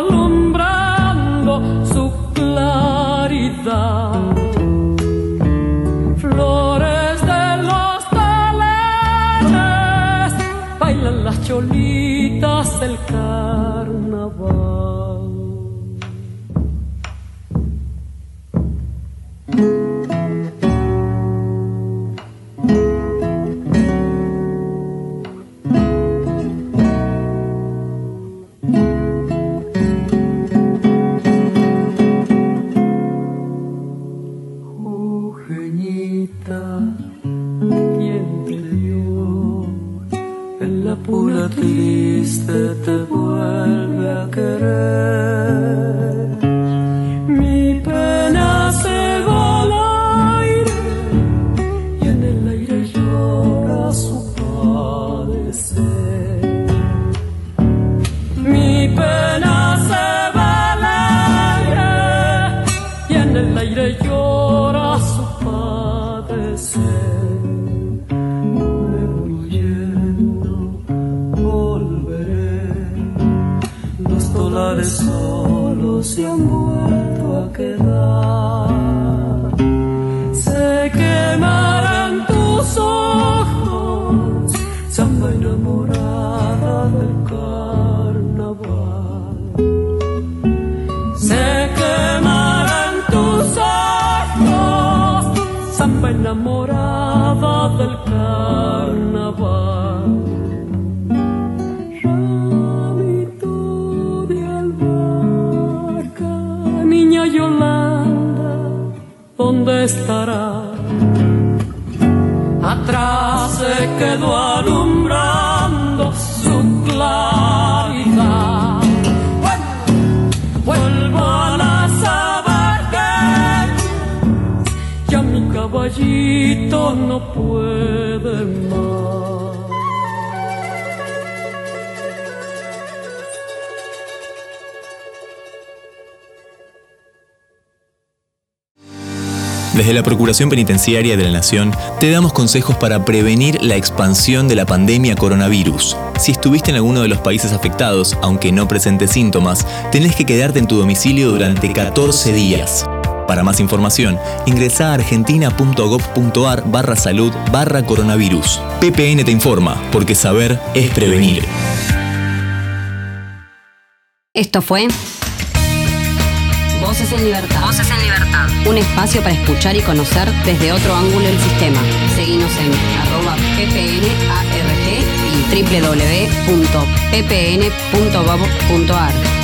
se han vuelto a quedar. Se quemarán tus ojos, samba enamorada del carnaval. Se quemarán tus ojos, samba enamorada del carnaval. Atrás se quedó alumbrando su claridad. Vuelvo a la sabana, ya mi caballito no puede Desde la Procuración Penitenciaria de la Nación te damos consejos para prevenir la expansión de la pandemia coronavirus. Si estuviste en alguno de los países afectados, aunque no presentes síntomas, tenés que quedarte en tu domicilio durante 14 días. Para más información, ingresa a argentina.gov.ar barra salud barra coronavirus. PPN te informa, porque saber es prevenir. Esto fue Voces en Libertad. Voces en Libertad. Un espacio para escuchar y conocer desde otro ángulo el sistema. Seguimos en arroba ppnart y www.ppn.gov.ar.